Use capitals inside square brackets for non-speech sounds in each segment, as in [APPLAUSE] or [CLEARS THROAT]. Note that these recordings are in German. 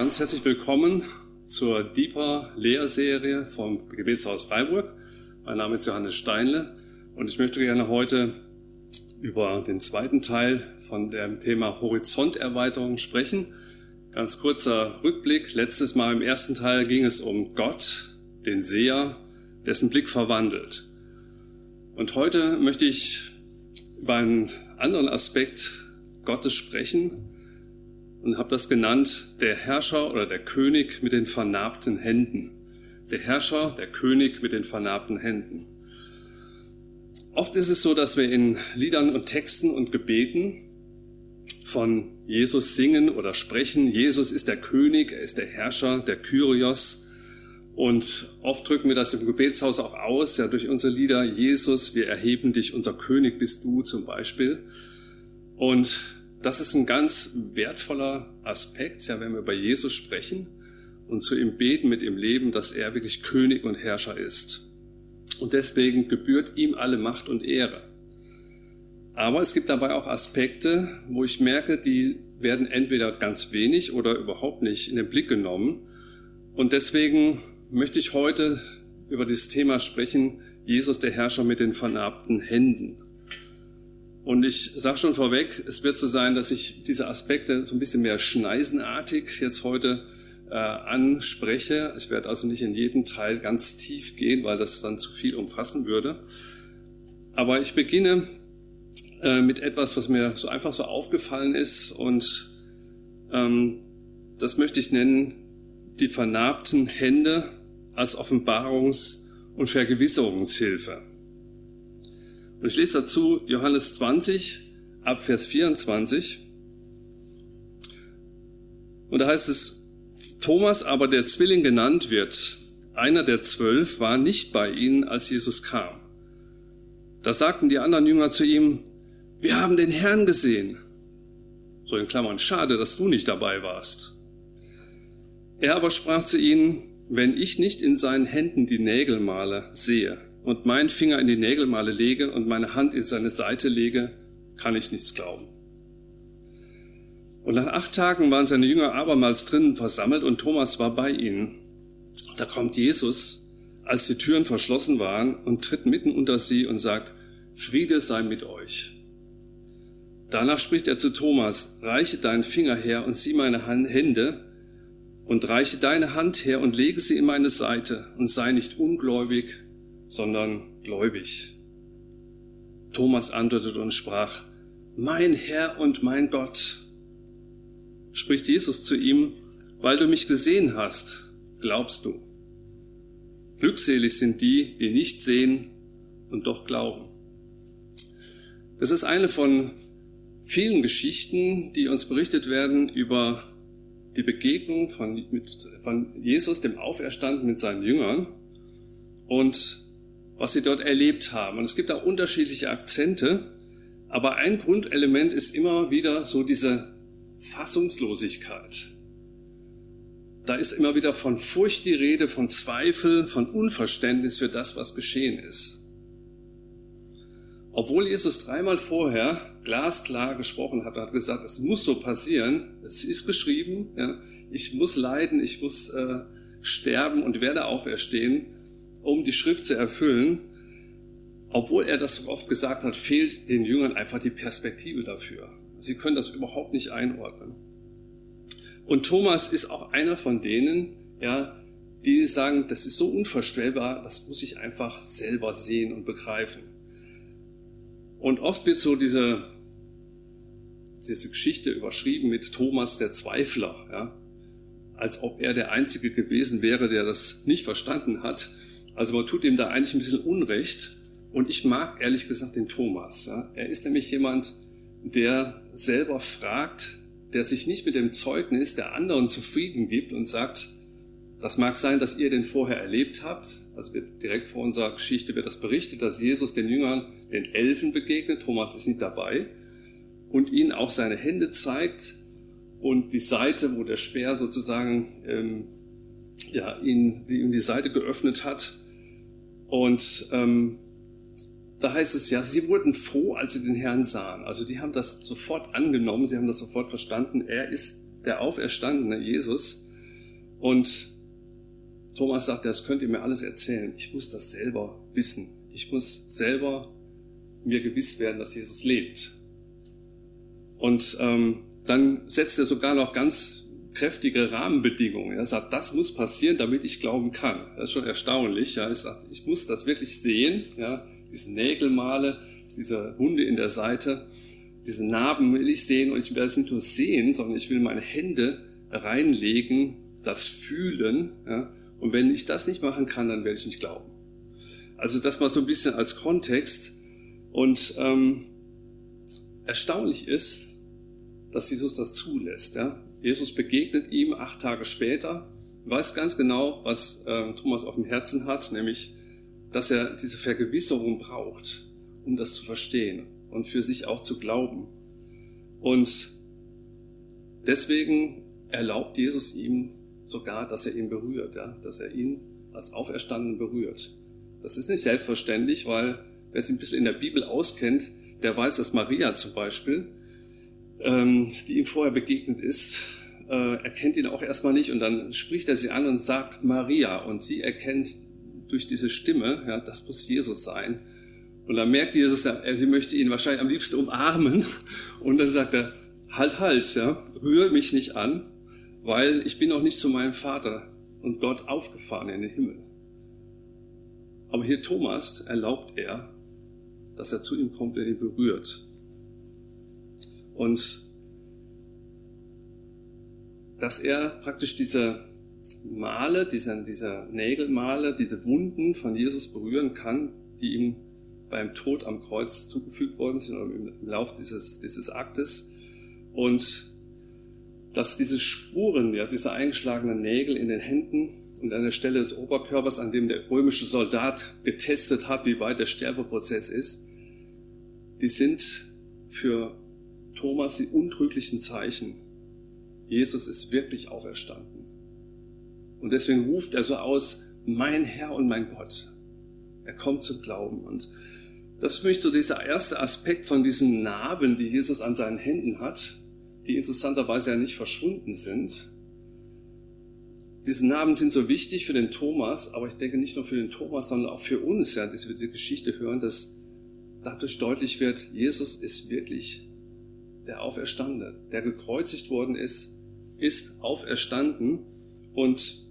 ganz herzlich willkommen zur Deeper Lehrserie vom Gebetshaus Freiburg. Mein Name ist Johannes Steinle und ich möchte gerne heute über den zweiten Teil von dem Thema Horizonterweiterung sprechen. Ganz kurzer Rückblick. Letztes Mal im ersten Teil ging es um Gott, den Seher, dessen Blick verwandelt. Und heute möchte ich über einen anderen Aspekt Gottes sprechen, und habe das genannt der Herrscher oder der König mit den vernarbten Händen. Der Herrscher, der König mit den vernarbten Händen. Oft ist es so, dass wir in Liedern und Texten und Gebeten von Jesus singen oder sprechen. Jesus ist der König, er ist der Herrscher, der Kyrios. Und oft drücken wir das im Gebetshaus auch aus, ja, durch unsere Lieder. Jesus, wir erheben dich, unser König bist du zum Beispiel. Und das ist ein ganz wertvoller Aspekt, ja, wenn wir über Jesus sprechen und zu ihm beten, mit ihm leben, dass er wirklich König und Herrscher ist. Und deswegen gebührt ihm alle Macht und Ehre. Aber es gibt dabei auch Aspekte, wo ich merke, die werden entweder ganz wenig oder überhaupt nicht in den Blick genommen. Und deswegen möchte ich heute über dieses Thema sprechen, Jesus der Herrscher mit den vernarbten Händen. Und ich sage schon vorweg, es wird so sein, dass ich diese Aspekte so ein bisschen mehr schneisenartig jetzt heute äh, anspreche. Ich werde also nicht in jedem Teil ganz tief gehen, weil das dann zu viel umfassen würde. Aber ich beginne äh, mit etwas, was mir so einfach so aufgefallen ist und ähm, das möchte ich nennen, die vernarbten Hände als Offenbarungs- und Vergewisserungshilfe. Und ich lese dazu Johannes 20 ab Vers 24. Und da heißt es, Thomas aber, der Zwilling genannt wird, einer der zwölf, war nicht bei ihnen, als Jesus kam. Da sagten die anderen Jünger zu ihm, wir haben den Herrn gesehen. So in Klammern, schade, dass du nicht dabei warst. Er aber sprach zu ihnen, wenn ich nicht in seinen Händen die Nägel male, sehe und meinen Finger in die Nägelmale lege und meine Hand in seine Seite lege, kann ich nichts glauben. Und nach acht Tagen waren seine Jünger abermals drinnen versammelt und Thomas war bei ihnen. Da kommt Jesus, als die Türen verschlossen waren, und tritt mitten unter sie und sagt, Friede sei mit euch. Danach spricht er zu Thomas, reiche deinen Finger her und sieh meine Hände und reiche deine Hand her und lege sie in meine Seite und sei nicht ungläubig, sondern gläubig. Thomas antwortete und sprach, Mein Herr und mein Gott. Spricht Jesus zu ihm, weil du mich gesehen hast, glaubst du. Glückselig sind die, die nicht sehen und doch glauben. Das ist eine von vielen Geschichten, die uns berichtet werden über die Begegnung von, mit, von Jesus, dem Auferstanden mit seinen Jüngern. Und was sie dort erlebt haben. Und es gibt da unterschiedliche Akzente, aber ein Grundelement ist immer wieder so diese Fassungslosigkeit. Da ist immer wieder von Furcht die Rede, von Zweifel, von Unverständnis für das, was geschehen ist. Obwohl Jesus dreimal vorher glasklar gesprochen hat, hat gesagt, es muss so passieren, es ist geschrieben, ja, ich muss leiden, ich muss äh, sterben und werde auferstehen, um die Schrift zu erfüllen. Obwohl er das so oft gesagt hat, fehlt den Jüngern einfach die Perspektive dafür. Sie können das überhaupt nicht einordnen. Und Thomas ist auch einer von denen, ja, die sagen, das ist so unvorstellbar, das muss ich einfach selber sehen und begreifen. Und oft wird so diese, diese Geschichte überschrieben mit Thomas der Zweifler, ja, als ob er der Einzige gewesen wäre, der das nicht verstanden hat. Also man tut ihm da eigentlich ein bisschen Unrecht. Und ich mag ehrlich gesagt den Thomas. Ja. Er ist nämlich jemand, der selber fragt, der sich nicht mit dem Zeugnis der anderen zufrieden gibt und sagt, das mag sein, dass ihr den vorher erlebt habt. Also wird direkt vor unserer Geschichte wird das berichtet, dass Jesus den Jüngern, den Elfen begegnet. Thomas ist nicht dabei. Und ihnen auch seine Hände zeigt und die Seite, wo der Speer sozusagen ähm, ja, ihn, ihm die Seite geöffnet hat. Und ähm, da heißt es ja, sie wurden froh, als sie den Herrn sahen. Also die haben das sofort angenommen, sie haben das sofort verstanden. Er ist der auferstandene Jesus. Und Thomas sagt, das könnt ihr mir alles erzählen. Ich muss das selber wissen. Ich muss selber mir gewiss werden, dass Jesus lebt. Und ähm, dann setzt er sogar noch ganz kräftige Rahmenbedingungen. Er sagt, das muss passieren, damit ich glauben kann. Das ist schon erstaunlich. Ja. Er sagt, ich muss das wirklich sehen. Ja. Diese Nägelmale, diese Hunde in der Seite, diese Narben will ich sehen und ich will das nicht nur sehen, sondern ich will meine Hände reinlegen, das fühlen. Ja. Und wenn ich das nicht machen kann, dann werde ich nicht glauben. Also das mal so ein bisschen als Kontext. Und ähm, erstaunlich ist, dass Jesus das zulässt. Ja? Jesus begegnet ihm acht Tage später, weiß ganz genau, was äh, Thomas auf dem Herzen hat, nämlich, dass er diese Vergewisserung braucht, um das zu verstehen und für sich auch zu glauben. Und deswegen erlaubt Jesus ihm sogar, dass er ihn berührt, ja? dass er ihn als Auferstanden berührt. Das ist nicht selbstverständlich, weil wer sich ein bisschen in der Bibel auskennt, der weiß, dass Maria zum Beispiel, ähm, die ihm vorher begegnet ist, äh, erkennt ihn auch erstmal nicht und dann spricht er sie an und sagt Maria und sie erkennt durch diese Stimme, ja, das muss Jesus sein. Und dann merkt Jesus, er, sie möchte ihn wahrscheinlich am liebsten umarmen [LAUGHS] und dann sagt er, halt, halt, ja, rühre mich nicht an, weil ich bin noch nicht zu meinem Vater und Gott aufgefahren in den Himmel. Aber hier Thomas erlaubt er, dass er zu ihm kommt und ihn berührt. Und dass er praktisch diese Male, diese, diese Nägelmale, diese Wunden von Jesus berühren kann, die ihm beim Tod am Kreuz zugefügt worden sind oder im Lauf dieses, dieses Aktes. Und dass diese Spuren, ja, diese eingeschlagenen Nägel in den Händen und an der Stelle des Oberkörpers, an dem der römische Soldat getestet hat, wie weit der Sterbeprozess ist, die sind für Thomas die untrüglichen Zeichen. Jesus ist wirklich auferstanden. Und deswegen ruft er so aus, mein Herr und mein Gott. Er kommt zu Glauben. Und das ist für mich so dieser erste Aspekt von diesen Narben, die Jesus an seinen Händen hat, die interessanterweise ja nicht verschwunden sind. Diese Narben sind so wichtig für den Thomas, aber ich denke nicht nur für den Thomas, sondern auch für uns, ja, dass wir diese Geschichte hören, dass dadurch deutlich wird, Jesus ist wirklich der Auferstandene, der gekreuzigt worden ist, ist auferstanden und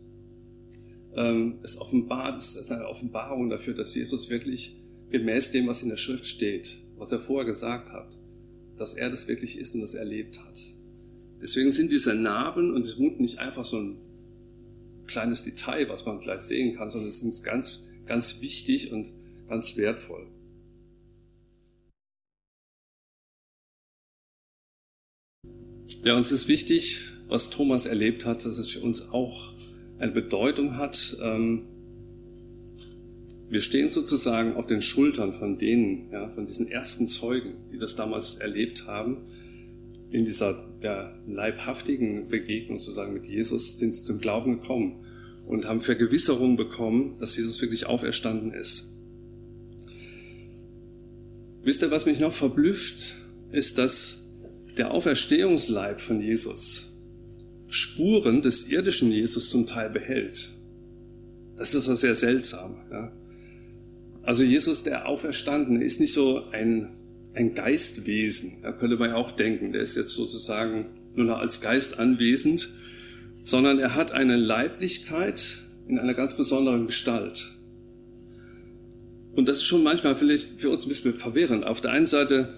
ähm, es offenbart, es ist eine Offenbarung dafür, dass Jesus wirklich gemäß dem, was in der Schrift steht, was er vorher gesagt hat, dass er das wirklich ist und das erlebt hat. Deswegen sind diese Narben und die Wunden nicht einfach so ein kleines Detail, was man vielleicht sehen kann, sondern es sind ganz, ganz wichtig und ganz wertvoll. Ja, uns ist wichtig, was Thomas erlebt hat, dass es für uns auch eine Bedeutung hat. Ähm, wir stehen sozusagen auf den Schultern von denen, ja, von diesen ersten Zeugen, die das damals erlebt haben. In dieser ja, leibhaftigen Begegnung sozusagen mit Jesus sind sie zum Glauben gekommen und haben Vergewisserung bekommen, dass Jesus wirklich auferstanden ist. Wisst ihr, was mich noch verblüfft, ist, dass der Auferstehungsleib von Jesus Spuren des irdischen Jesus zum Teil behält. Das ist so sehr seltsam. Ja. Also Jesus, der Auferstandene, ist nicht so ein, ein Geistwesen. Da könnte man ja auch denken, der ist jetzt sozusagen nur noch als Geist anwesend, sondern er hat eine Leiblichkeit in einer ganz besonderen Gestalt. Und das ist schon manchmal vielleicht für uns ein bisschen verwirrend. Auf der einen Seite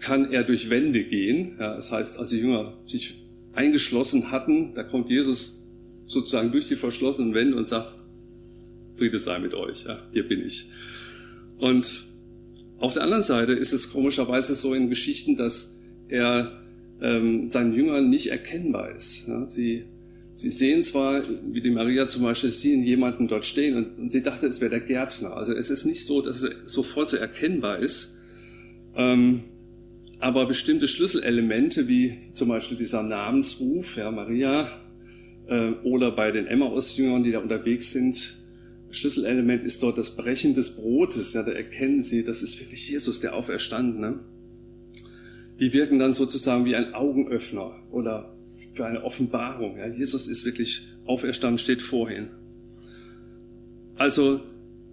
kann er durch Wände gehen. Ja, das heißt, als die Jünger sich eingeschlossen hatten, da kommt Jesus sozusagen durch die verschlossenen Wände und sagt, Friede sei mit euch, ja, hier bin ich. Und auf der anderen Seite ist es komischerweise so in Geschichten, dass er ähm, seinen Jüngern nicht erkennbar ist. Ja, sie, sie sehen zwar, wie die Maria zum Beispiel, sehen jemanden dort stehen und, und sie dachte, es wäre der Gärtner. Also es ist nicht so, dass er sofort so erkennbar ist. Ähm, aber bestimmte Schlüsselelemente, wie zum Beispiel dieser Namensruf, ja, Maria, äh, oder bei den Emmaus-Jüngern, die da unterwegs sind, Schlüsselelement ist dort das Brechen des Brotes. Ja, da erkennen sie, das ist wirklich Jesus, der Auferstandene. Die wirken dann sozusagen wie ein Augenöffner oder für eine Offenbarung. Ja, Jesus ist wirklich auferstanden, steht vorhin. Also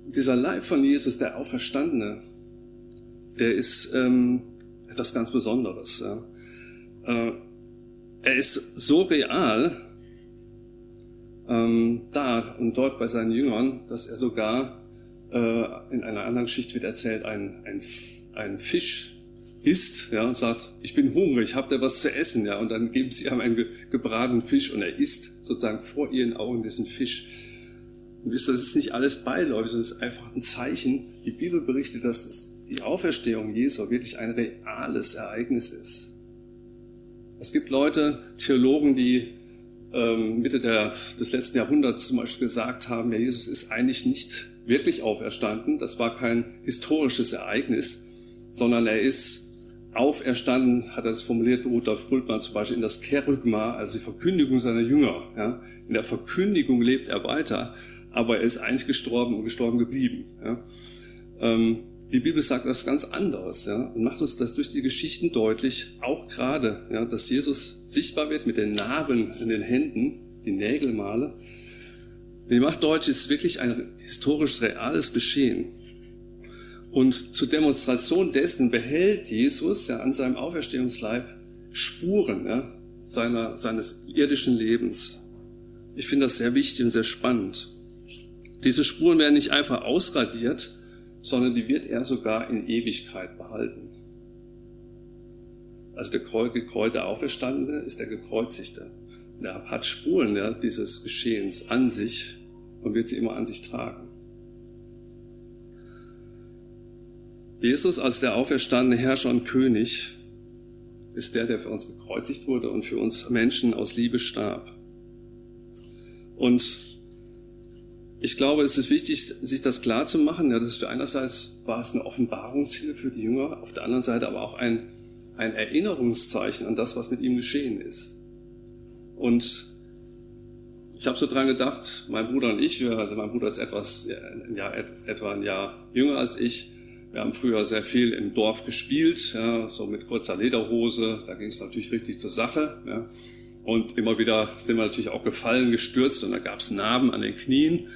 dieser Leib von Jesus, der Auferstandene, der ist ähm, etwas ganz Besonderes. Ja. Äh, er ist so real ähm, da und dort bei seinen Jüngern, dass er sogar äh, in einer anderen Schicht wird erzählt, ein, ein, ein Fisch isst ja, und sagt, ich bin hungrig, habt ihr was zu essen? Ja, und dann geben sie ihm einen gebratenen Fisch und er isst sozusagen vor ihren Augen diesen Fisch. Und wisst ihr, das ist nicht alles beiläufig, sondern es ist einfach ein Zeichen. Die Bibel berichtet, dass es die Auferstehung Jesu wirklich ein reales Ereignis ist. Es gibt Leute, Theologen, die ähm, Mitte der, des letzten Jahrhunderts zum Beispiel gesagt haben, ja, Jesus ist eigentlich nicht wirklich auferstanden. Das war kein historisches Ereignis, sondern er ist auferstanden, hat er es formuliert, Rudolf Bultmann zum Beispiel, in das Kerygma, also die Verkündigung seiner Jünger. Ja. In der Verkündigung lebt er weiter, aber er ist eigentlich gestorben und gestorben geblieben. Ja. Ähm, die Bibel sagt etwas ganz anderes ja, und macht uns das durch die Geschichten deutlich, auch gerade, ja, dass Jesus sichtbar wird mit den Narben in den Händen, die Nägelmale. Die macht deutlich, ist wirklich ein historisch reales Geschehen. Und zur Demonstration dessen behält Jesus ja an seinem Auferstehungsleib Spuren ja, seiner, seines irdischen Lebens. Ich finde das sehr wichtig und sehr spannend. Diese Spuren werden nicht einfach ausradiert, sondern die wird er sogar in Ewigkeit behalten. Also der gekreuzte Auferstandene ist der Gekreuzigte. Er hat Spuren ja, dieses Geschehens an sich und wird sie immer an sich tragen. Jesus als der auferstandene Herrscher und König ist der, der für uns gekreuzigt wurde und für uns Menschen aus Liebe starb. Und ich glaube, es ist wichtig, sich das klar zu machen. Ja, das für einerseits war es eine Offenbarungshilfe für die Jünger, auf der anderen Seite aber auch ein, ein Erinnerungszeichen an das, was mit ihm geschehen ist. Und ich habe so dran gedacht, mein Bruder und ich, wir, mein Bruder ist etwas, ja, etwa ein Jahr jünger als ich, wir haben früher sehr viel im Dorf gespielt, ja, so mit kurzer Lederhose. Da ging es natürlich richtig zur Sache. Ja. Und immer wieder sind wir natürlich auch gefallen, gestürzt und da gab es Narben an den Knien.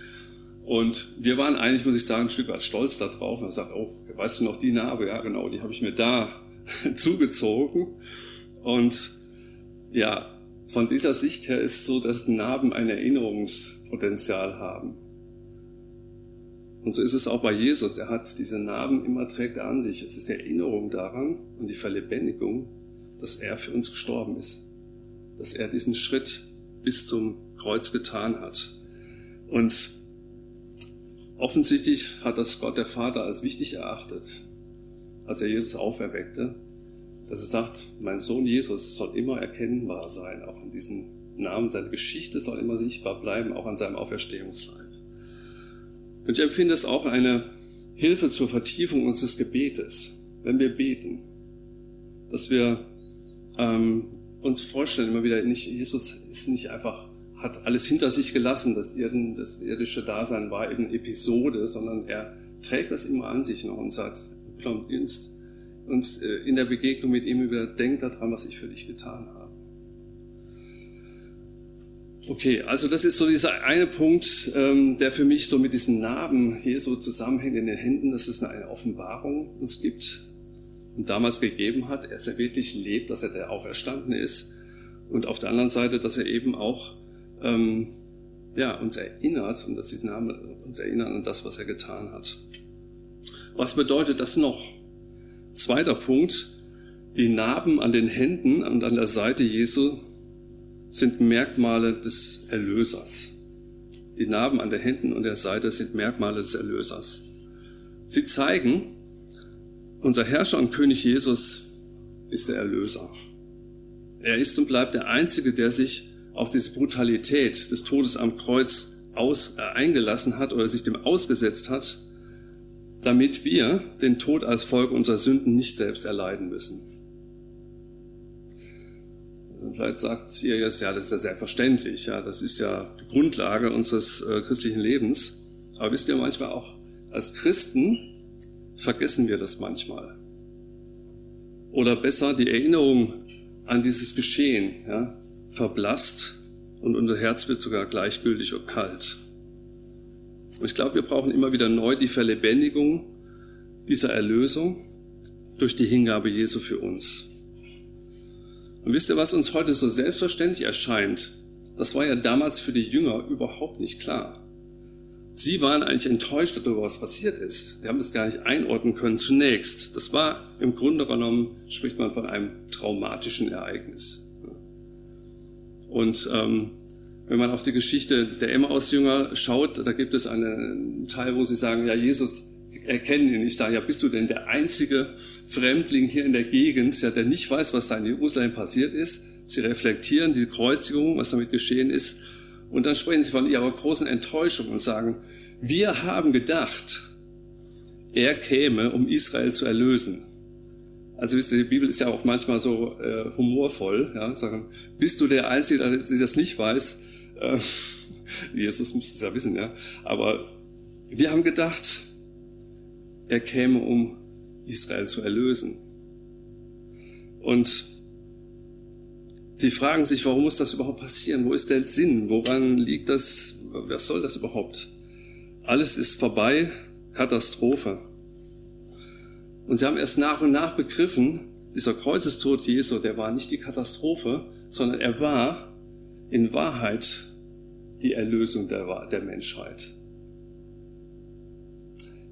Und wir waren eigentlich, muss ich sagen, ein Stück weit stolz darauf. Und sagt, oh, weißt du noch die Narbe? Ja, genau, die habe ich mir da [LAUGHS] zugezogen. Und ja, von dieser Sicht her ist es so, dass Narben ein Erinnerungspotenzial haben. Und so ist es auch bei Jesus. Er hat diese Narben immer trägt er an sich. Es ist Erinnerung daran und die Verlebendigung, dass er für uns gestorben ist. Dass er diesen Schritt bis zum Kreuz getan hat. Und offensichtlich hat das Gott der Vater als wichtig erachtet, als er Jesus auferweckte, dass er sagt, mein Sohn Jesus soll immer erkennbar sein, auch in diesen Namen. Seine Geschichte soll immer sichtbar bleiben, auch an seinem Auferstehungsleib. Und ich empfinde es auch eine Hilfe zur Vertiefung unseres Gebetes, wenn wir beten, dass wir ähm, uns vorstellen, immer wieder nicht, Jesus ist nicht einfach, hat alles hinter sich gelassen, das, Erden, das irdische Dasein war eben Episode, sondern er trägt das immer an sich noch und sagt, uns, uns äh, in der Begegnung mit ihm über, denk daran, was ich für dich getan habe. Okay, also das ist so dieser eine Punkt, ähm, der für mich so mit diesen Narben Jesu zusammenhängt in den Händen, dass es eine Offenbarung uns gibt damals gegeben hat, dass er wirklich lebt, dass er der Auferstandene ist und auf der anderen Seite, dass er eben auch ähm, ja, uns erinnert und dass diese Namen uns erinnern an das, was er getan hat. Was bedeutet das noch? Zweiter Punkt, die Narben an den Händen und an der Seite Jesu sind Merkmale des Erlösers. Die Narben an den Händen und der Seite sind Merkmale des Erlösers. Sie zeigen, unser Herrscher und König Jesus ist der Erlöser. Er ist und bleibt der Einzige, der sich auf diese Brutalität des Todes am Kreuz aus, äh, eingelassen hat oder sich dem ausgesetzt hat, damit wir den Tod als Folge unserer Sünden nicht selbst erleiden müssen. Vielleicht sagt ihr jetzt, ja, das ist ja selbstverständlich, ja, das ist ja die Grundlage unseres äh, christlichen Lebens. Aber wisst ihr manchmal auch, als Christen vergessen wir das manchmal. Oder besser die Erinnerung an dieses Geschehen, ja, verblasst und unser Herz wird sogar gleichgültig und kalt. Und ich glaube, wir brauchen immer wieder neu die Verlebendigung dieser Erlösung durch die Hingabe Jesu für uns. Und wisst ihr, was uns heute so selbstverständlich erscheint? Das war ja damals für die Jünger überhaupt nicht klar. Sie waren eigentlich enttäuscht darüber, was passiert ist. Sie haben es gar nicht einordnen können zunächst. Das war im Grunde genommen, spricht man von einem traumatischen Ereignis. Und ähm, wenn man auf die Geschichte der Emmaus-Jünger schaut, da gibt es einen Teil, wo sie sagen, ja, Jesus, sie erkennen ihn. Ich sage, ja, bist du denn der einzige Fremdling hier in der Gegend, ja, der nicht weiß, was da in Jerusalem passiert ist? Sie reflektieren die Kreuzigung, was damit geschehen ist. Und dann sprechen sie von ihrer großen Enttäuschung und sagen, wir haben gedacht, er käme, um Israel zu erlösen. Also wisst ihr, die Bibel ist ja auch manchmal so äh, humorvoll. Ja, sagen, bist du der Einzige, der das nicht weiß? Äh, [LAUGHS] Jesus müsste es ja wissen, ja. Aber wir haben gedacht, er käme, um Israel zu erlösen. Und sie fragen sich, warum muss das überhaupt passieren? Wo ist der Sinn? Woran liegt das? Was soll das überhaupt? Alles ist vorbei, Katastrophe. Und sie haben erst nach und nach begriffen, dieser Kreuzestod Jesu, der war nicht die Katastrophe, sondern er war in Wahrheit die Erlösung der, der Menschheit.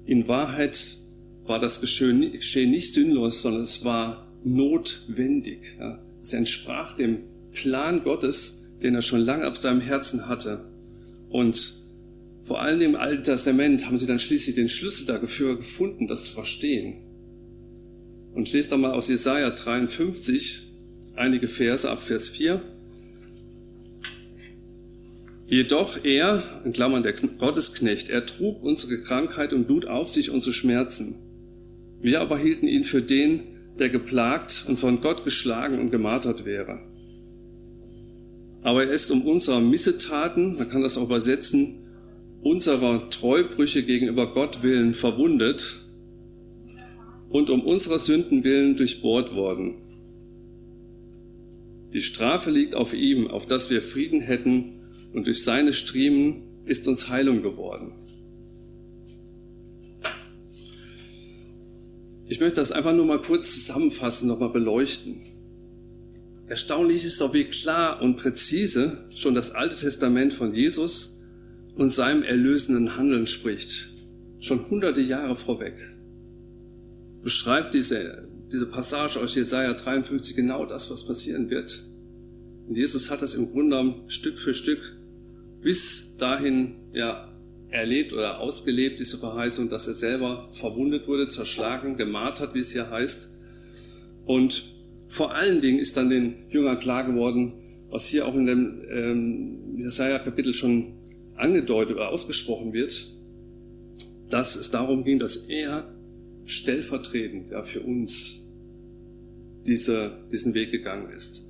In Wahrheit war das Geschehen nicht sinnlos, sondern es war notwendig. Es entsprach dem Plan Gottes, den er schon lange auf seinem Herzen hatte. Und vor allem im Alten Testament haben sie dann schließlich den Schlüssel dafür gefunden, das zu verstehen. Und lest doch mal aus Jesaja 53 einige Verse ab Vers 4. Jedoch er, in Klammern der Gottesknecht, er trug unsere Krankheit und lud auf sich unsere Schmerzen. Wir aber hielten ihn für den, der geplagt und von Gott geschlagen und gemartert wäre. Aber er ist um unserer Missetaten, man kann das auch übersetzen, unserer Treubrüche gegenüber Gott willen verwundet und um unserer Sünden willen durchbohrt worden. Die Strafe liegt auf ihm, auf dass wir Frieden hätten und durch seine Striemen ist uns Heilung geworden. Ich möchte das einfach nur mal kurz zusammenfassen, nochmal beleuchten. Erstaunlich ist doch, wie klar und präzise schon das Alte Testament von Jesus und seinem erlösenden Handeln spricht. Schon hunderte Jahre vorweg. Beschreibt diese, diese Passage aus Jesaja 53 genau das, was passieren wird. Und Jesus hat das im Grunde genommen Stück für Stück bis dahin ja, erlebt oder ausgelebt, diese Verheißung, dass er selber verwundet wurde, zerschlagen, gemartert, wie es hier heißt. Und vor allen Dingen ist dann den Jüngern klar geworden, was hier auch in dem ähm, Jesaja-Kapitel schon angedeutet oder ausgesprochen wird, dass es darum ging, dass er stellvertretend ja, für uns diese, diesen Weg gegangen ist.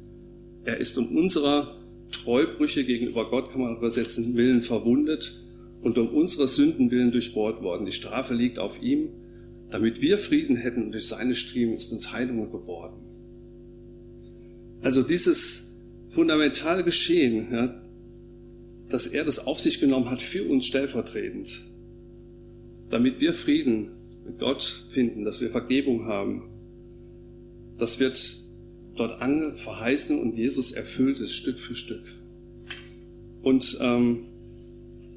Er ist um unserer Treubrüche gegenüber Gott, kann man übersetzen, Willen verwundet und um unsere Sünden willen durchbohrt worden. Die Strafe liegt auf ihm, damit wir Frieden hätten und durch seine Striemen ist uns Heilung geworden. Also dieses fundamentale Geschehen, ja, dass er das auf sich genommen hat für uns stellvertretend, damit wir Frieden mit Gott finden, dass wir Vergebung haben, das wird dort verheißen und Jesus erfüllt es Stück für Stück. Und ähm,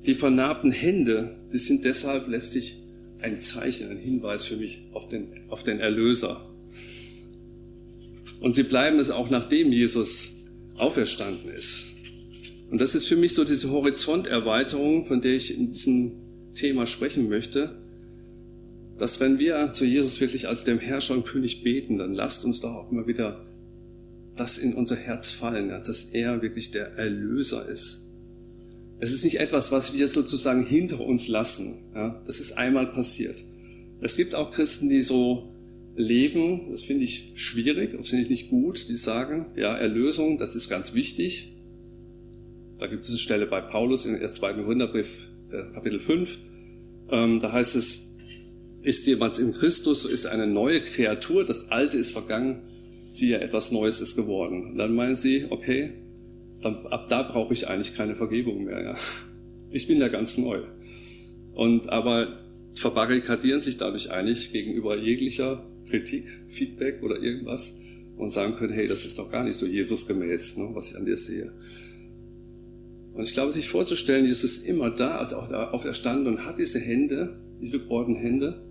die vernarbten Hände, die sind deshalb letztlich ein Zeichen, ein Hinweis für mich auf den, auf den Erlöser. Und sie bleiben es auch nachdem Jesus auferstanden ist. Und das ist für mich so diese Horizonterweiterung, von der ich in diesem Thema sprechen möchte, dass wenn wir zu Jesus wirklich als dem Herrscher und König beten, dann lasst uns doch auch immer wieder das in unser Herz fallen, dass er wirklich der Erlöser ist. Es ist nicht etwas, was wir sozusagen hinter uns lassen. Ja, das ist einmal passiert. Es gibt auch Christen, die so leben, das finde ich schwierig, das finde ich nicht gut, die sagen, ja, Erlösung, das ist ganz wichtig. Da gibt es eine Stelle bei Paulus der zweiten Korintherbrief, Kapitel 5. Ähm, da heißt es, ist jemand in Christus, so ist eine neue Kreatur, das Alte ist vergangen, siehe, etwas Neues ist geworden. Und dann meinen sie, okay, dann, ab da brauche ich eigentlich keine Vergebung mehr. Ja. Ich bin ja ganz neu. Und aber verbarrikadieren sich dadurch eigentlich gegenüber jeglicher Kritik, Feedback oder irgendwas und sagen können, hey, das ist doch gar nicht so Jesusgemäß, ne, was ich an dir sehe. Und ich glaube, sich vorzustellen, Jesus ist immer da, also auch da auferstanden und hat diese Hände, diese geborenen Hände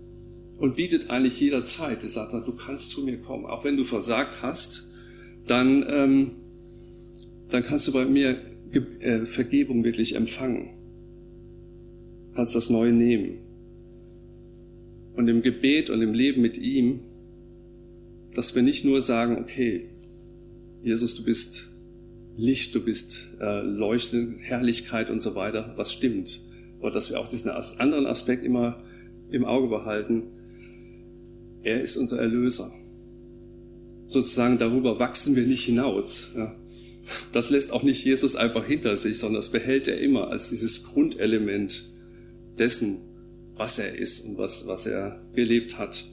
und bietet eigentlich jederzeit, er sagt, du kannst zu mir kommen, auch wenn du versagt hast, dann, ähm, dann kannst du bei mir äh, Vergebung wirklich empfangen. Kannst das Neue nehmen. Und im Gebet und im Leben mit ihm, dass wir nicht nur sagen, okay, Jesus, du bist Licht, du bist äh, Leuchte, Herrlichkeit und so weiter, was stimmt. Aber dass wir auch diesen anderen Aspekt immer im Auge behalten. Er ist unser Erlöser. Sozusagen darüber wachsen wir nicht hinaus. Ja. Das lässt auch nicht Jesus einfach hinter sich, sondern das behält er immer als dieses Grundelement dessen, was er ist und was, was er gelebt hat.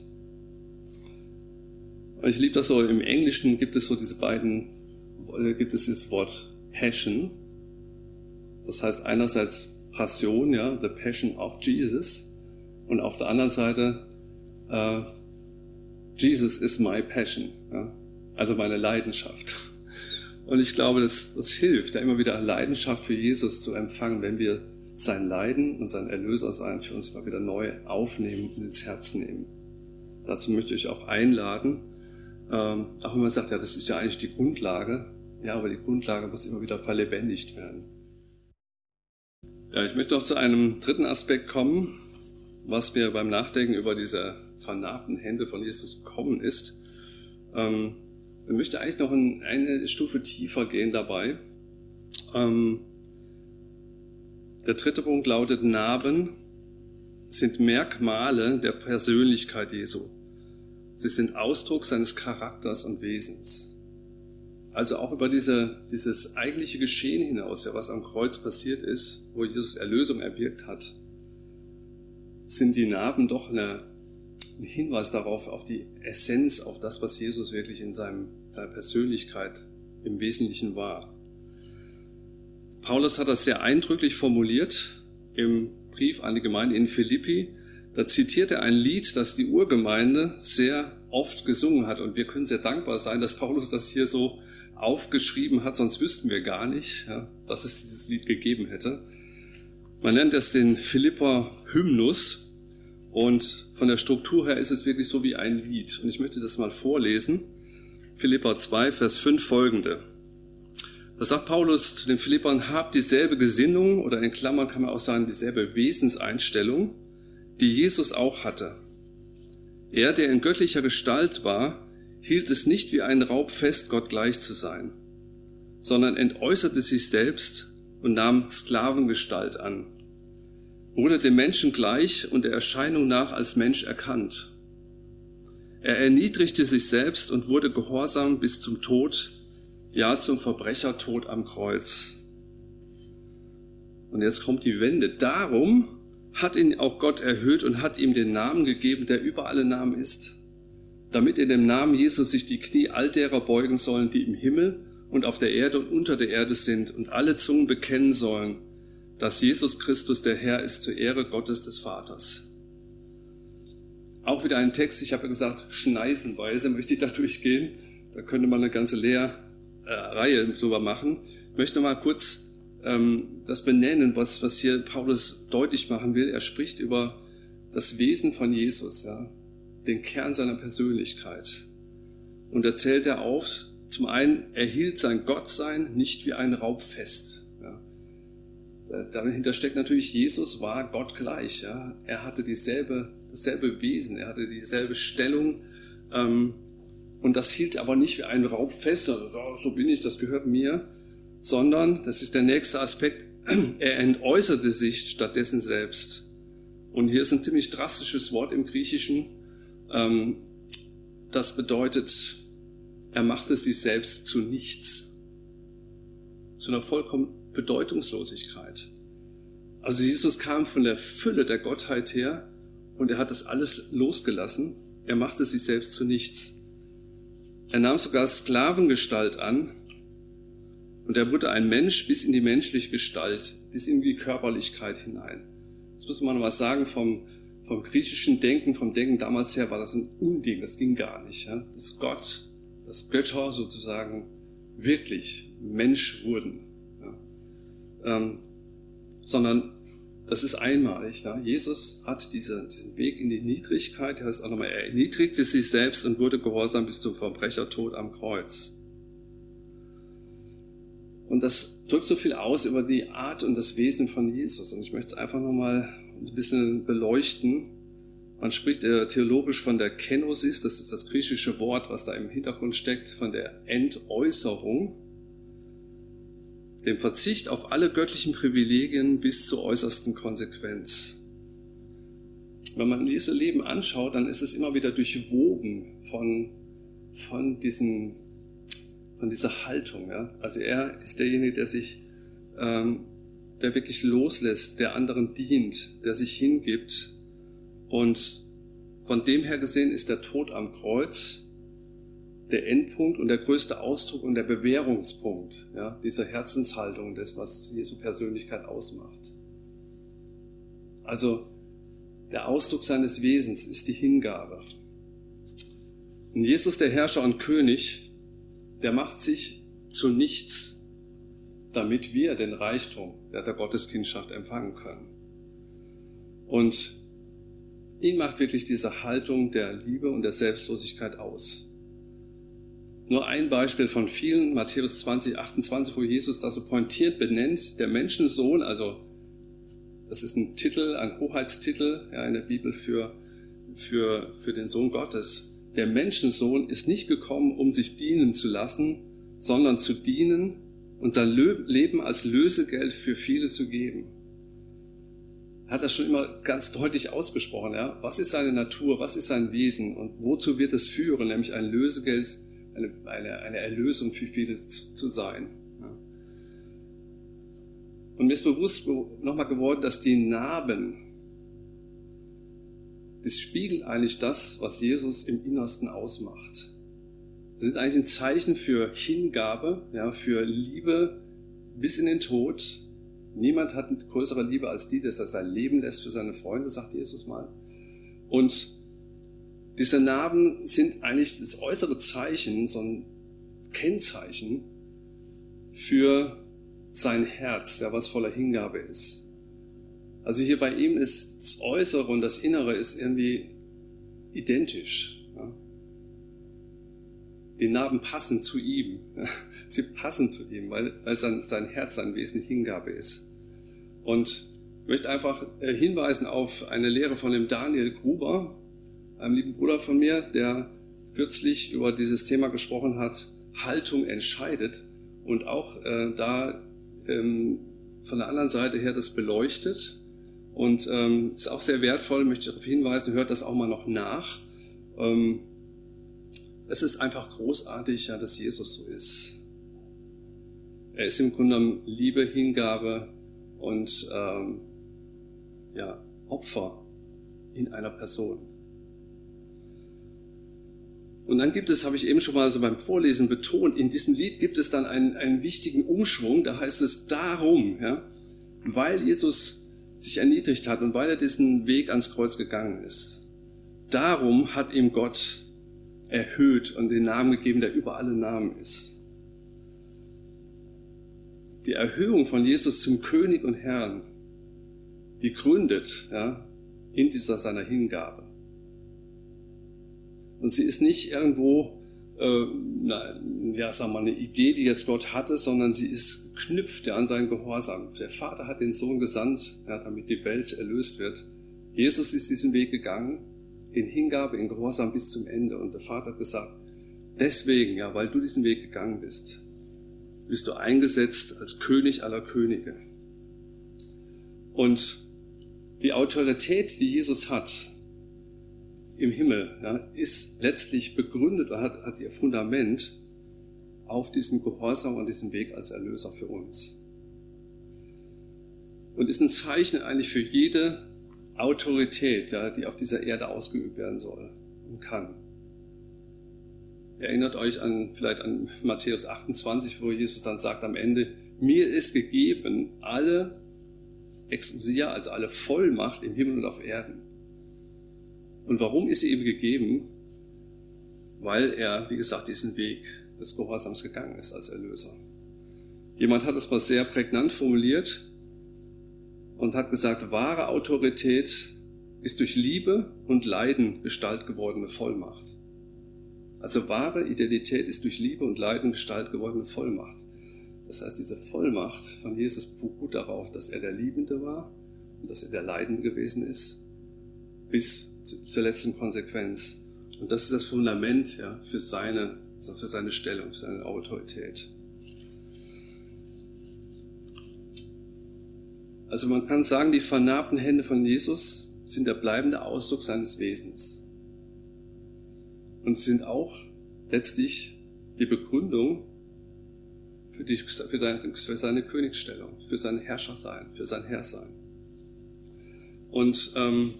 Und ich liebe das so, im Englischen gibt es so diese beiden äh, gibt es das Wort Passion. Das heißt einerseits Passion, ja, the Passion of Jesus, und auf der anderen Seite uh, Jesus is my passion, ja, also meine Leidenschaft. Und ich glaube, das, das hilft, da immer wieder Leidenschaft für Jesus zu empfangen, wenn wir sein Leiden und sein Erlösersein für uns mal wieder neu aufnehmen und ins Herz nehmen. Dazu möchte ich auch einladen, ähm, auch wenn man sagt, ja, das ist ja eigentlich die Grundlage, ja, aber die Grundlage muss immer wieder verlebendigt werden. Ja, ich möchte noch zu einem dritten Aspekt kommen, was mir beim Nachdenken über diese vernarbten Hände von Jesus gekommen ist. Ähm, ich möchte eigentlich noch in eine Stufe tiefer gehen dabei. Ähm, der dritte Punkt lautet, Narben sind Merkmale der Persönlichkeit Jesu. Sie sind Ausdruck seines Charakters und Wesens. Also auch über diese, dieses eigentliche Geschehen hinaus, ja, was am Kreuz passiert ist, wo Jesus Erlösung erwirkt hat, sind die Narben doch eine, ein Hinweis darauf, auf die Essenz, auf das, was Jesus wirklich in seinem, seiner Persönlichkeit im Wesentlichen war. Paulus hat das sehr eindrücklich formuliert im Brief an die Gemeinde in Philippi. Da zitiert er ein Lied, das die Urgemeinde sehr oft gesungen hat. Und wir können sehr dankbar sein, dass Paulus das hier so aufgeschrieben hat, sonst wüssten wir gar nicht, ja, dass es dieses Lied gegeben hätte. Man nennt es den Philipper Hymnus und von der Struktur her ist es wirklich so wie ein Lied. Und ich möchte das mal vorlesen. Philippa 2, Vers 5 folgende. Da sagt Paulus zu den Philippern, habt dieselbe Gesinnung oder in Klammern kann man auch sagen, dieselbe Wesenseinstellung, die Jesus auch hatte. Er, der in göttlicher Gestalt war, hielt es nicht wie ein Raub fest, Gott gleich zu sein, sondern entäußerte sich selbst und nahm Sklavengestalt an, wurde dem Menschen gleich und der Erscheinung nach als Mensch erkannt. Er erniedrigte sich selbst und wurde gehorsam bis zum Tod, ja zum Verbrechertod am Kreuz. Und jetzt kommt die Wende. Darum hat ihn auch Gott erhöht und hat ihm den Namen gegeben, der über alle Namen ist damit in dem Namen Jesus sich die Knie all derer beugen sollen, die im Himmel und auf der Erde und unter der Erde sind und alle Zungen bekennen sollen, dass Jesus Christus der Herr ist zur Ehre Gottes des Vaters. Auch wieder ein Text, ich habe gesagt, schneisenweise möchte ich da [LAUGHS] durchgehen. Da könnte man eine ganze Lehrreihe äh, drüber machen. Ich möchte mal kurz ähm, das benennen, was, was hier Paulus deutlich machen will. Er spricht über das Wesen von Jesus. Ja den Kern seiner Persönlichkeit. Und da zählt er auf, zum einen, er hielt sein Gottsein nicht wie ein Raub fest. Ja. Dahinter steckt natürlich, Jesus war Gott gleich. Ja. Er hatte dieselbe, dasselbe Wesen, er hatte dieselbe Stellung. Ähm, und das hielt aber nicht wie ein Raub fest, also, so bin ich, das gehört mir, sondern, das ist der nächste Aspekt, [CLEARS THROAT] er entäußerte sich stattdessen selbst. Und hier ist ein ziemlich drastisches Wort im Griechischen, ähm, das bedeutet, er machte sich selbst zu nichts, zu einer vollkommen Bedeutungslosigkeit. Also Jesus kam von der Fülle der Gottheit her und er hat das alles losgelassen. Er machte sich selbst zu nichts. Er nahm sogar Sklavengestalt an. Und er wurde ein Mensch bis in die menschliche Gestalt, bis in die Körperlichkeit hinein. Jetzt muss man was sagen vom, vom griechischen Denken, vom Denken damals her war das ein Unding, das ging gar nicht. Ja? Dass Gott, dass Götter sozusagen wirklich Mensch wurden. Ja? Ähm, sondern das ist einmalig. Ja? Jesus hat diese, diesen Weg in die Niedrigkeit, er heißt auch nochmal, er erniedrigte sich selbst und wurde gehorsam bis zum Verbrechertod am Kreuz. Und das drückt so viel aus über die Art und das Wesen von Jesus. Und ich möchte es einfach nochmal ein bisschen beleuchten. Man spricht äh, theologisch von der Kenosis, das ist das griechische Wort, was da im Hintergrund steckt, von der Entäußerung dem Verzicht auf alle göttlichen Privilegien bis zur äußersten Konsequenz. Wenn man Jesu Leben anschaut, dann ist es immer wieder durchwoben von, von, diesen, von dieser Haltung. Ja? Also er ist derjenige, der sich, ähm, der wirklich loslässt, der anderen dient, der sich hingibt. Und von dem her gesehen ist der Tod am Kreuz der Endpunkt und der größte Ausdruck und der Bewährungspunkt ja, dieser Herzenshaltung, des, was Jesu Persönlichkeit ausmacht. Also der Ausdruck seines Wesens ist die Hingabe. Und Jesus, der Herrscher und König, der macht sich zu nichts, damit wir den Reichtum der Gotteskindschaft empfangen können. Und ihn macht wirklich diese Haltung der Liebe und der Selbstlosigkeit aus. Nur ein Beispiel von vielen, Matthäus 20, 28, wo Jesus das so pointiert benennt, der Menschensohn, also das ist ein Titel, ein Hoheitstitel ja, in der Bibel für, für, für den Sohn Gottes. Der Menschensohn ist nicht gekommen, um sich dienen zu lassen, sondern zu dienen und sein Leben als Lösegeld für viele zu geben. Er hat das schon immer ganz deutlich ausgesprochen. Ja? Was ist seine Natur? Was ist sein Wesen? Und wozu wird es führen? Nämlich ein Lösegeld eine, eine, eine Erlösung für viele zu sein. Und mir ist bewusst nochmal geworden, dass die Narben, das spiegelt eigentlich das, was Jesus im Innersten ausmacht. Das ist eigentlich ein Zeichen für Hingabe, ja, für Liebe bis in den Tod. Niemand hat größere Liebe als die, dass er sein Leben lässt für seine Freunde, sagt Jesus mal. Und diese Narben sind eigentlich das äußere Zeichen, so ein Kennzeichen für sein Herz, ja, was voller Hingabe ist. Also hier bei ihm ist das Äußere und das Innere ist irgendwie identisch. Ja. Die Narben passen zu ihm. Sie passen zu ihm, weil, weil sein, sein Herz, sein Wesen Hingabe ist. Und ich möchte einfach äh, hinweisen auf eine Lehre von dem Daniel Gruber, einem lieben Bruder von mir, der kürzlich über dieses Thema gesprochen hat, Haltung entscheidet und auch äh, da ähm, von der anderen Seite her das beleuchtet und ähm, ist auch sehr wertvoll, möchte darauf hinweisen, hört das auch mal noch nach. Ähm, es ist einfach großartig, ja, dass Jesus so ist. Er ist im Grunde genommen Liebe, Hingabe und ähm, ja, Opfer in einer Person. Und dann gibt es, habe ich eben schon mal so beim Vorlesen betont, in diesem Lied gibt es dann einen, einen wichtigen Umschwung. Da heißt es darum, ja, weil Jesus sich erniedrigt hat und weil er diesen Weg ans Kreuz gegangen ist. Darum hat ihm Gott erhöht und den Namen gegeben, der über alle Namen ist. Die Erhöhung von Jesus zum König und Herrn, die gründet ja, in dieser seiner Hingabe. Und sie ist nicht irgendwo, äh, na, ja, wir mal, eine Idee, die jetzt Gott hatte, sondern sie ist knüpft an seinen Gehorsam. Der Vater hat den Sohn gesandt, ja, damit die Welt erlöst wird. Jesus ist diesen Weg gegangen, in Hingabe, in Gehorsam bis zum Ende. Und der Vater hat gesagt, deswegen, ja, weil du diesen Weg gegangen bist, bist du eingesetzt als König aller Könige. Und die Autorität, die Jesus hat, im Himmel ja, ist letztlich begründet oder hat, hat ihr Fundament auf diesem Gehorsam und diesem Weg als Erlöser für uns. Und ist ein Zeichen eigentlich für jede Autorität, ja, die auf dieser Erde ausgeübt werden soll und kann. erinnert euch an, vielleicht an Matthäus 28, wo Jesus dann sagt am Ende, mir ist gegeben alle Exousia, also alle Vollmacht im Himmel und auf Erden. Und warum ist sie ihm gegeben? Weil er, wie gesagt, diesen Weg des Gehorsams gegangen ist als Erlöser. Jemand hat es mal sehr prägnant formuliert und hat gesagt, wahre Autorität ist durch Liebe und Leiden Gestalt gewordene Vollmacht. Also wahre Identität ist durch Liebe und Leiden Gestalt gewordene Vollmacht. Das heißt, diese Vollmacht von Jesus beruht darauf, dass er der Liebende war und dass er der Leidende gewesen ist, bis zur letzten Konsequenz. Und das ist das Fundament ja, für, seine, für seine Stellung, für seine Autorität. Also man kann sagen, die vernarbten Hände von Jesus sind der bleibende Ausdruck seines Wesens. Und sind auch letztlich die Begründung für, die, für, seine, für seine Königsstellung, für sein Herrschersein, für sein Herrsein. Und ähm,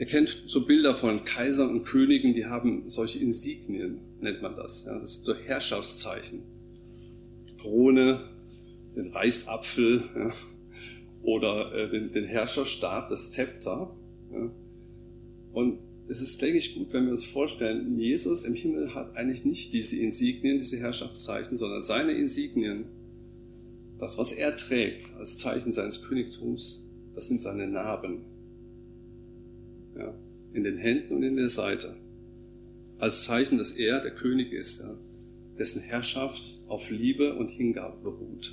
ihr kennt so Bilder von Kaisern und Königen, die haben solche Insignien, nennt man das. Ja, das sind so Herrschaftszeichen. Krone, den Reichsapfel ja, oder äh, den, den Herrscherstab, das Zepter. Ja. Und es ist, denke ich, gut, wenn wir uns vorstellen, Jesus im Himmel hat eigentlich nicht diese Insignien, diese Herrschaftszeichen, sondern seine Insignien, das, was er trägt als Zeichen seines Königtums, das sind seine Narben. Ja, in den Händen und in der Seite. Als Zeichen, dass er der König ist, ja, dessen Herrschaft auf Liebe und Hingabe beruht.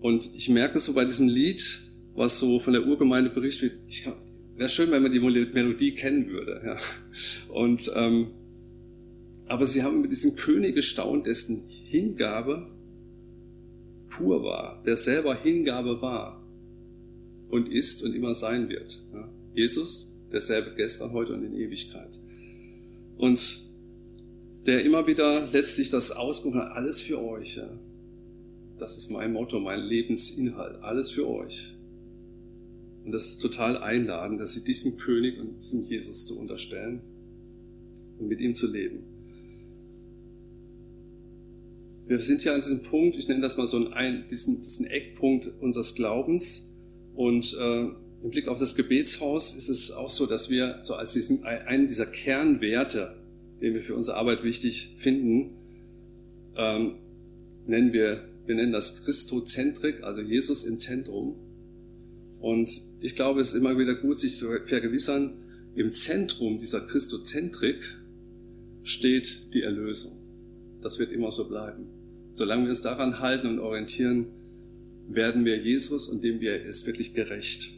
Und ich merke so bei diesem Lied, was so von der Urgemeinde berichtet wird, Wäre schön, wenn man die Melodie kennen würde. Ja. Und, ähm, aber sie haben über diesen König gestaunt, dessen Hingabe pur war, der selber Hingabe war und ist und immer sein wird. Ja. Jesus, derselbe gestern, heute und in Ewigkeit. Und der immer wieder letztlich das ausgerufen hat, alles für euch. Ja. Das ist mein Motto, mein Lebensinhalt, alles für euch. Und das ist total einladend, dass sie diesem König und diesem Jesus zu unterstellen und mit ihm zu leben. Wir sind ja an diesem Punkt, ich nenne das mal so einen, diesen, diesen Eckpunkt unseres Glaubens. Und äh, im Blick auf das Gebetshaus ist es auch so, dass wir so als diesen, einen dieser Kernwerte, den wir für unsere Arbeit wichtig finden, ähm, nennen wir, wir nennen das Christozentrik, also Jesus im Zentrum. Und ich glaube, es ist immer wieder gut, sich zu vergewissern, im Zentrum dieser Christozentrik steht die Erlösung. Das wird immer so bleiben. Solange wir uns daran halten und orientieren, werden wir Jesus und dem, wie er ist, wirklich gerecht.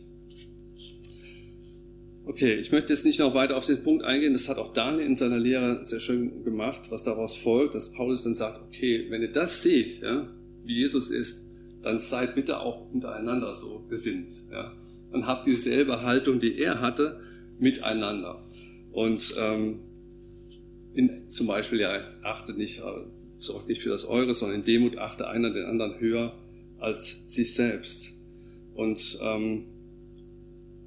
Okay, ich möchte jetzt nicht noch weiter auf den Punkt eingehen. Das hat auch Daniel in seiner Lehre sehr schön gemacht, was daraus folgt, dass Paulus dann sagt, okay, wenn ihr das seht, ja, wie Jesus ist, dann seid bitte auch untereinander so gesinnt. Ja? Und habt dieselbe Haltung, die er hatte, miteinander. Und ähm, in, zum Beispiel, ja, achte nicht, äh, sorgt nicht für das Eure, sondern in Demut achte einer den anderen höher als sich selbst. Und ähm,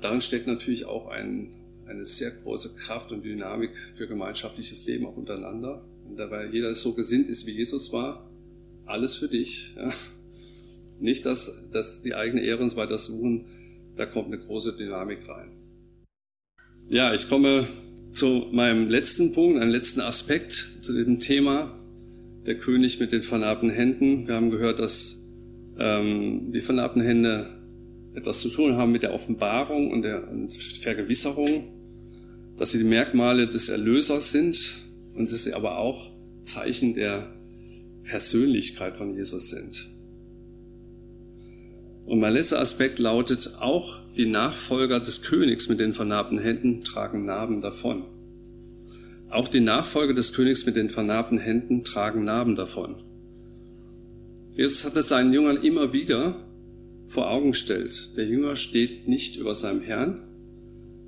darin steckt natürlich auch ein, eine sehr große Kraft und Dynamik für gemeinschaftliches Leben auch untereinander. Und dabei jeder so gesinnt ist, wie Jesus war, alles für dich. Ja? Nicht, dass, dass die eigene Ehre uns weiter suchen, da kommt eine große Dynamik rein. Ja, ich komme zu meinem letzten Punkt, einem letzten Aspekt zu dem Thema, der König mit den vernarbten Händen. Wir haben gehört, dass ähm, die vernarbten Hände etwas zu tun haben mit der Offenbarung und der und Vergewisserung, dass sie die Merkmale des Erlösers sind und dass sie aber auch Zeichen der Persönlichkeit von Jesus sind. Und mein letzter Aspekt lautet, auch die Nachfolger des Königs mit den vernarbten Händen tragen Narben davon. Auch die Nachfolger des Königs mit den vernarbten Händen tragen Narben davon. Jesus hat es seinen Jüngern immer wieder vor Augen gestellt. Der Jünger steht nicht über seinem Herrn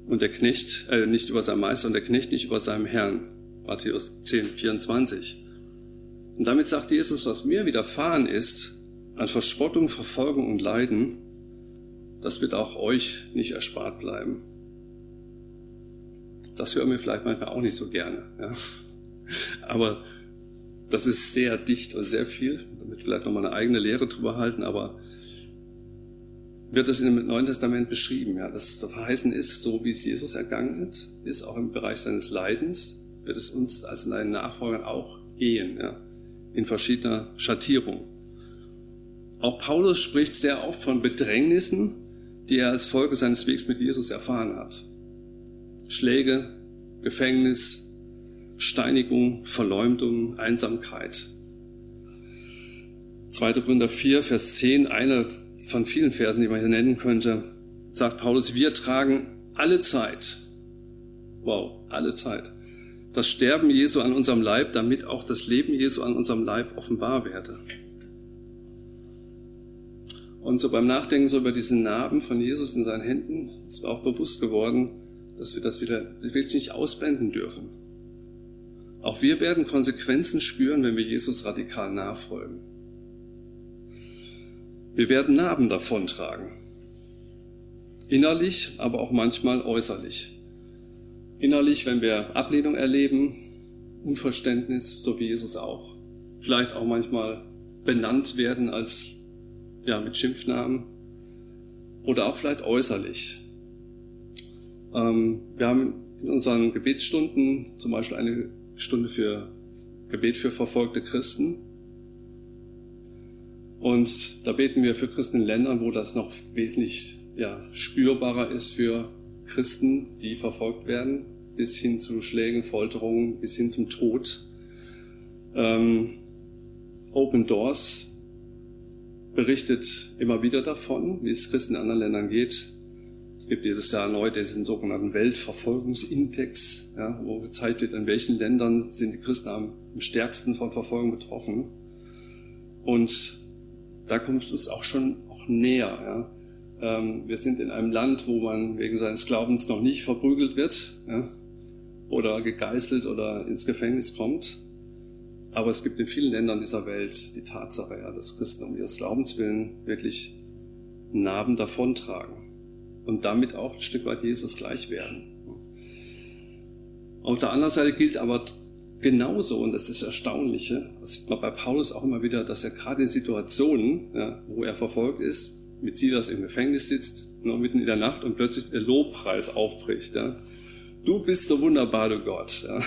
und der Knecht, äh, nicht über seinem Meister und der Knecht nicht über seinem Herrn. Matthäus 10, 24. Und damit sagt Jesus, was mir widerfahren ist, an Verspottung, Verfolgung und Leiden, das wird auch euch nicht erspart bleiben. das hören wir vielleicht manchmal auch nicht so gerne. Ja. Aber das ist sehr dicht und sehr viel. Damit vielleicht nochmal eine eigene Lehre drüber halten, aber wird es im Neuen Testament beschrieben, ja, dass es verheißen ist, so wie es Jesus ergangen ist, ist auch im Bereich seines Leidens, wird es uns als seinen Nachfolgern auch gehen, ja, in verschiedener Schattierung. Auch Paulus spricht sehr oft von Bedrängnissen, die er als Folge seines Wegs mit Jesus erfahren hat. Schläge, Gefängnis, Steinigung, Verleumdung, Einsamkeit. 2. Korinther 4, Vers 10, einer von vielen Versen, die man hier nennen könnte, sagt Paulus, wir tragen alle Zeit, wow, alle Zeit, das Sterben Jesu an unserem Leib, damit auch das Leben Jesu an unserem Leib offenbar werde. Und so beim Nachdenken so über diesen Narben von Jesus in seinen Händen ist mir auch bewusst geworden, dass wir das wieder wirklich nicht ausblenden dürfen. Auch wir werden Konsequenzen spüren, wenn wir Jesus radikal nachfolgen. Wir werden Narben davontragen. Innerlich, aber auch manchmal äußerlich. Innerlich, wenn wir Ablehnung erleben, Unverständnis, so wie Jesus auch. Vielleicht auch manchmal benannt werden als, ja, mit Schimpfnamen. Oder auch vielleicht äußerlich. Ähm, wir haben in unseren Gebetsstunden zum Beispiel eine Stunde für Gebet für verfolgte Christen. Und da beten wir für Christen in Ländern, wo das noch wesentlich ja, spürbarer ist für Christen, die verfolgt werden, bis hin zu Schlägen, Folterungen, bis hin zum Tod. Ähm, Open Doors berichtet immer wieder davon, wie es Christen in anderen Ländern geht. Es gibt jedes Jahr neu diesen sogenannten Weltverfolgungsindex, ja, wo gezeigt wird, in welchen Ländern sind die Christen am stärksten von Verfolgung betroffen. Und da kommt es uns auch schon auch näher. Ja. Ähm, wir sind in einem Land, wo man wegen seines Glaubens noch nicht verprügelt wird ja, oder gegeißelt oder ins Gefängnis kommt. Aber es gibt in vielen Ländern dieser Welt die Tatsache, ja, dass Christen um ihres Glaubens willen wirklich Narben davontragen und damit auch ein Stück weit Jesus gleich werden. Auf der anderen Seite gilt aber genauso, und das ist das Erstaunliche, das sieht man bei Paulus auch immer wieder, dass er gerade in Situationen, ja, wo er verfolgt ist, mit Silas im Gefängnis sitzt, noch mitten in der Nacht und plötzlich der Lobpreis aufbricht. Ja. Du bist so wunderbar, du Gott. Ja.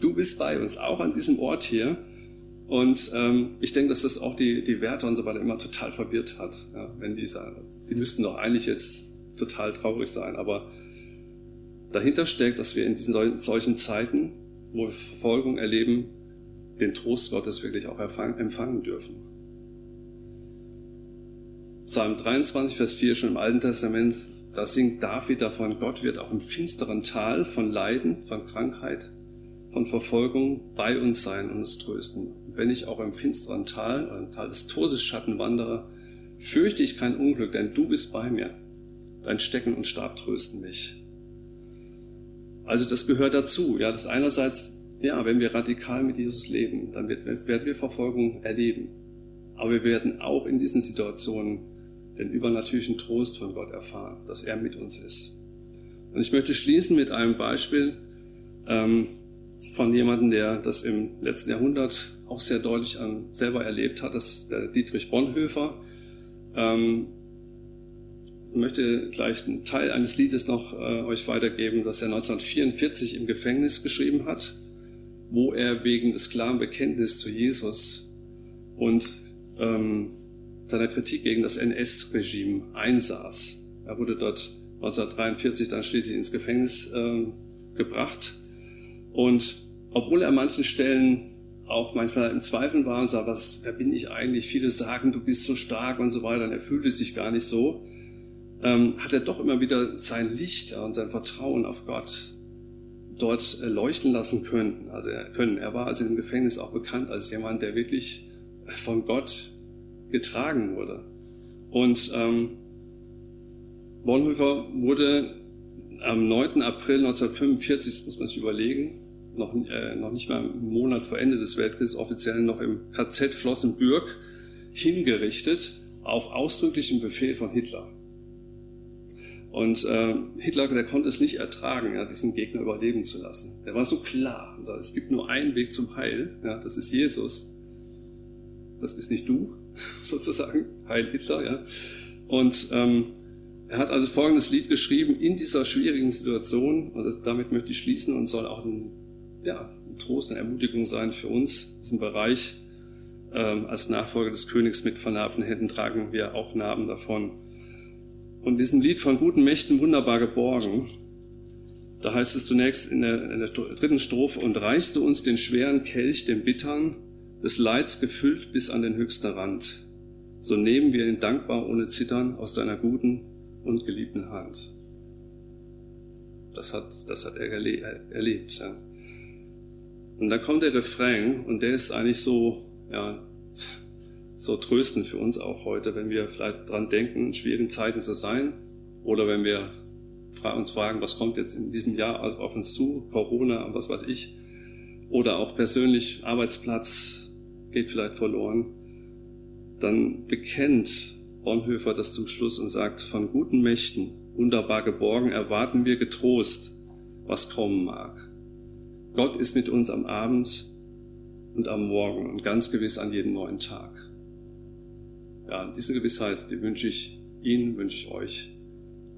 Du bist bei uns, auch an diesem Ort hier. Und ähm, ich denke, dass das auch die, die Wärter und so weiter immer total verwirrt hat. Ja, wenn die sagen, die müssten doch eigentlich jetzt total traurig sein. Aber dahinter steckt, dass wir in diesen solchen Zeiten wo wir Verfolgung erleben, den Trost Gottes wirklich auch empfangen dürfen. Psalm 23, Vers 4 schon im Alten Testament, da singt David davon, Gott wird auch im finsteren Tal von Leiden, von Krankheit, von Verfolgung bei uns sein und uns trösten. Wenn ich auch im finsteren Tal, im Tal des Todesschatten wandere, fürchte ich kein Unglück, denn du bist bei mir. Dein Stecken und Stab trösten mich. Also das gehört dazu. Ja, das einerseits, ja, wenn wir radikal mit Jesus leben, dann werden wir Verfolgung erleben. Aber wir werden auch in diesen Situationen den übernatürlichen Trost von Gott erfahren, dass er mit uns ist. Und ich möchte schließen mit einem Beispiel ähm, von jemandem, der das im letzten Jahrhundert auch sehr deutlich an, selber erlebt hat, das der Dietrich Bonhoeffer. Ähm, möchte gleich einen Teil eines Liedes noch äh, euch weitergeben, das er 1944 im Gefängnis geschrieben hat, wo er wegen des klaren Bekenntnisses zu Jesus und ähm, seiner Kritik gegen das NS-Regime einsaß. Er wurde dort 1943 dann schließlich ins Gefängnis äh, gebracht und obwohl er an manchen Stellen auch manchmal im Zweifel war und sah, was, wer bin ich eigentlich? Viele sagen, du bist so stark und so weiter. Und er fühlte sich gar nicht so ähm, hat er doch immer wieder sein Licht und sein Vertrauen auf Gott dort äh, leuchten lassen können. Also er, können. er war also im Gefängnis auch bekannt als jemand, der wirklich von Gott getragen wurde. Und ähm, Bonhoeffer wurde am 9. April 1945, das muss man sich überlegen, noch, äh, noch nicht mal einen Monat vor Ende des Weltkriegs offiziell noch im KZ Flossenbürg hingerichtet auf ausdrücklichen Befehl von Hitler. Und äh, Hitler, der konnte es nicht ertragen, ja, diesen Gegner überleben zu lassen. Der war so klar sagt, es gibt nur einen Weg zum Heil, ja, das ist Jesus. Das bist nicht du, [LAUGHS] sozusagen, Heil Hitler. Ja. Und ähm, er hat also folgendes Lied geschrieben in dieser schwierigen Situation, und das, damit möchte ich schließen und soll auch ein, ja, ein Trost, eine Ermutigung sein für uns, diesen Bereich. Ähm, als Nachfolger des Königs mit vernarbten Händen tragen wir auch Narben davon. Und diesem Lied von guten Mächten wunderbar geborgen, da heißt es zunächst in der, in der dritten Strophe, und reichst du uns den schweren Kelch, den bittern, des Leids gefüllt bis an den höchsten Rand, so nehmen wir ihn dankbar ohne Zittern aus deiner guten und geliebten Hand. Das hat, das hat er erlebt. Ja. Und dann kommt der Refrain und der ist eigentlich so, ja, so tröstend für uns auch heute, wenn wir vielleicht dran denken, in schwierigen Zeiten zu sein. Oder wenn wir uns fragen, was kommt jetzt in diesem Jahr auf uns zu, Corona, was weiß ich, oder auch persönlich Arbeitsplatz geht vielleicht verloren, dann bekennt Bonhoeffer das zum Schluss und sagt, von guten Mächten, wunderbar geborgen, erwarten wir getrost, was kommen mag. Gott ist mit uns am Abend und am Morgen und ganz gewiss an jedem neuen Tag ja, diese Gewissheit, die wünsche ich Ihnen, wünsche ich euch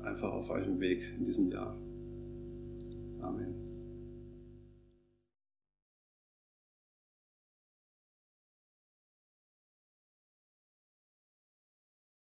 einfach auf eurem Weg in diesem Jahr. Amen.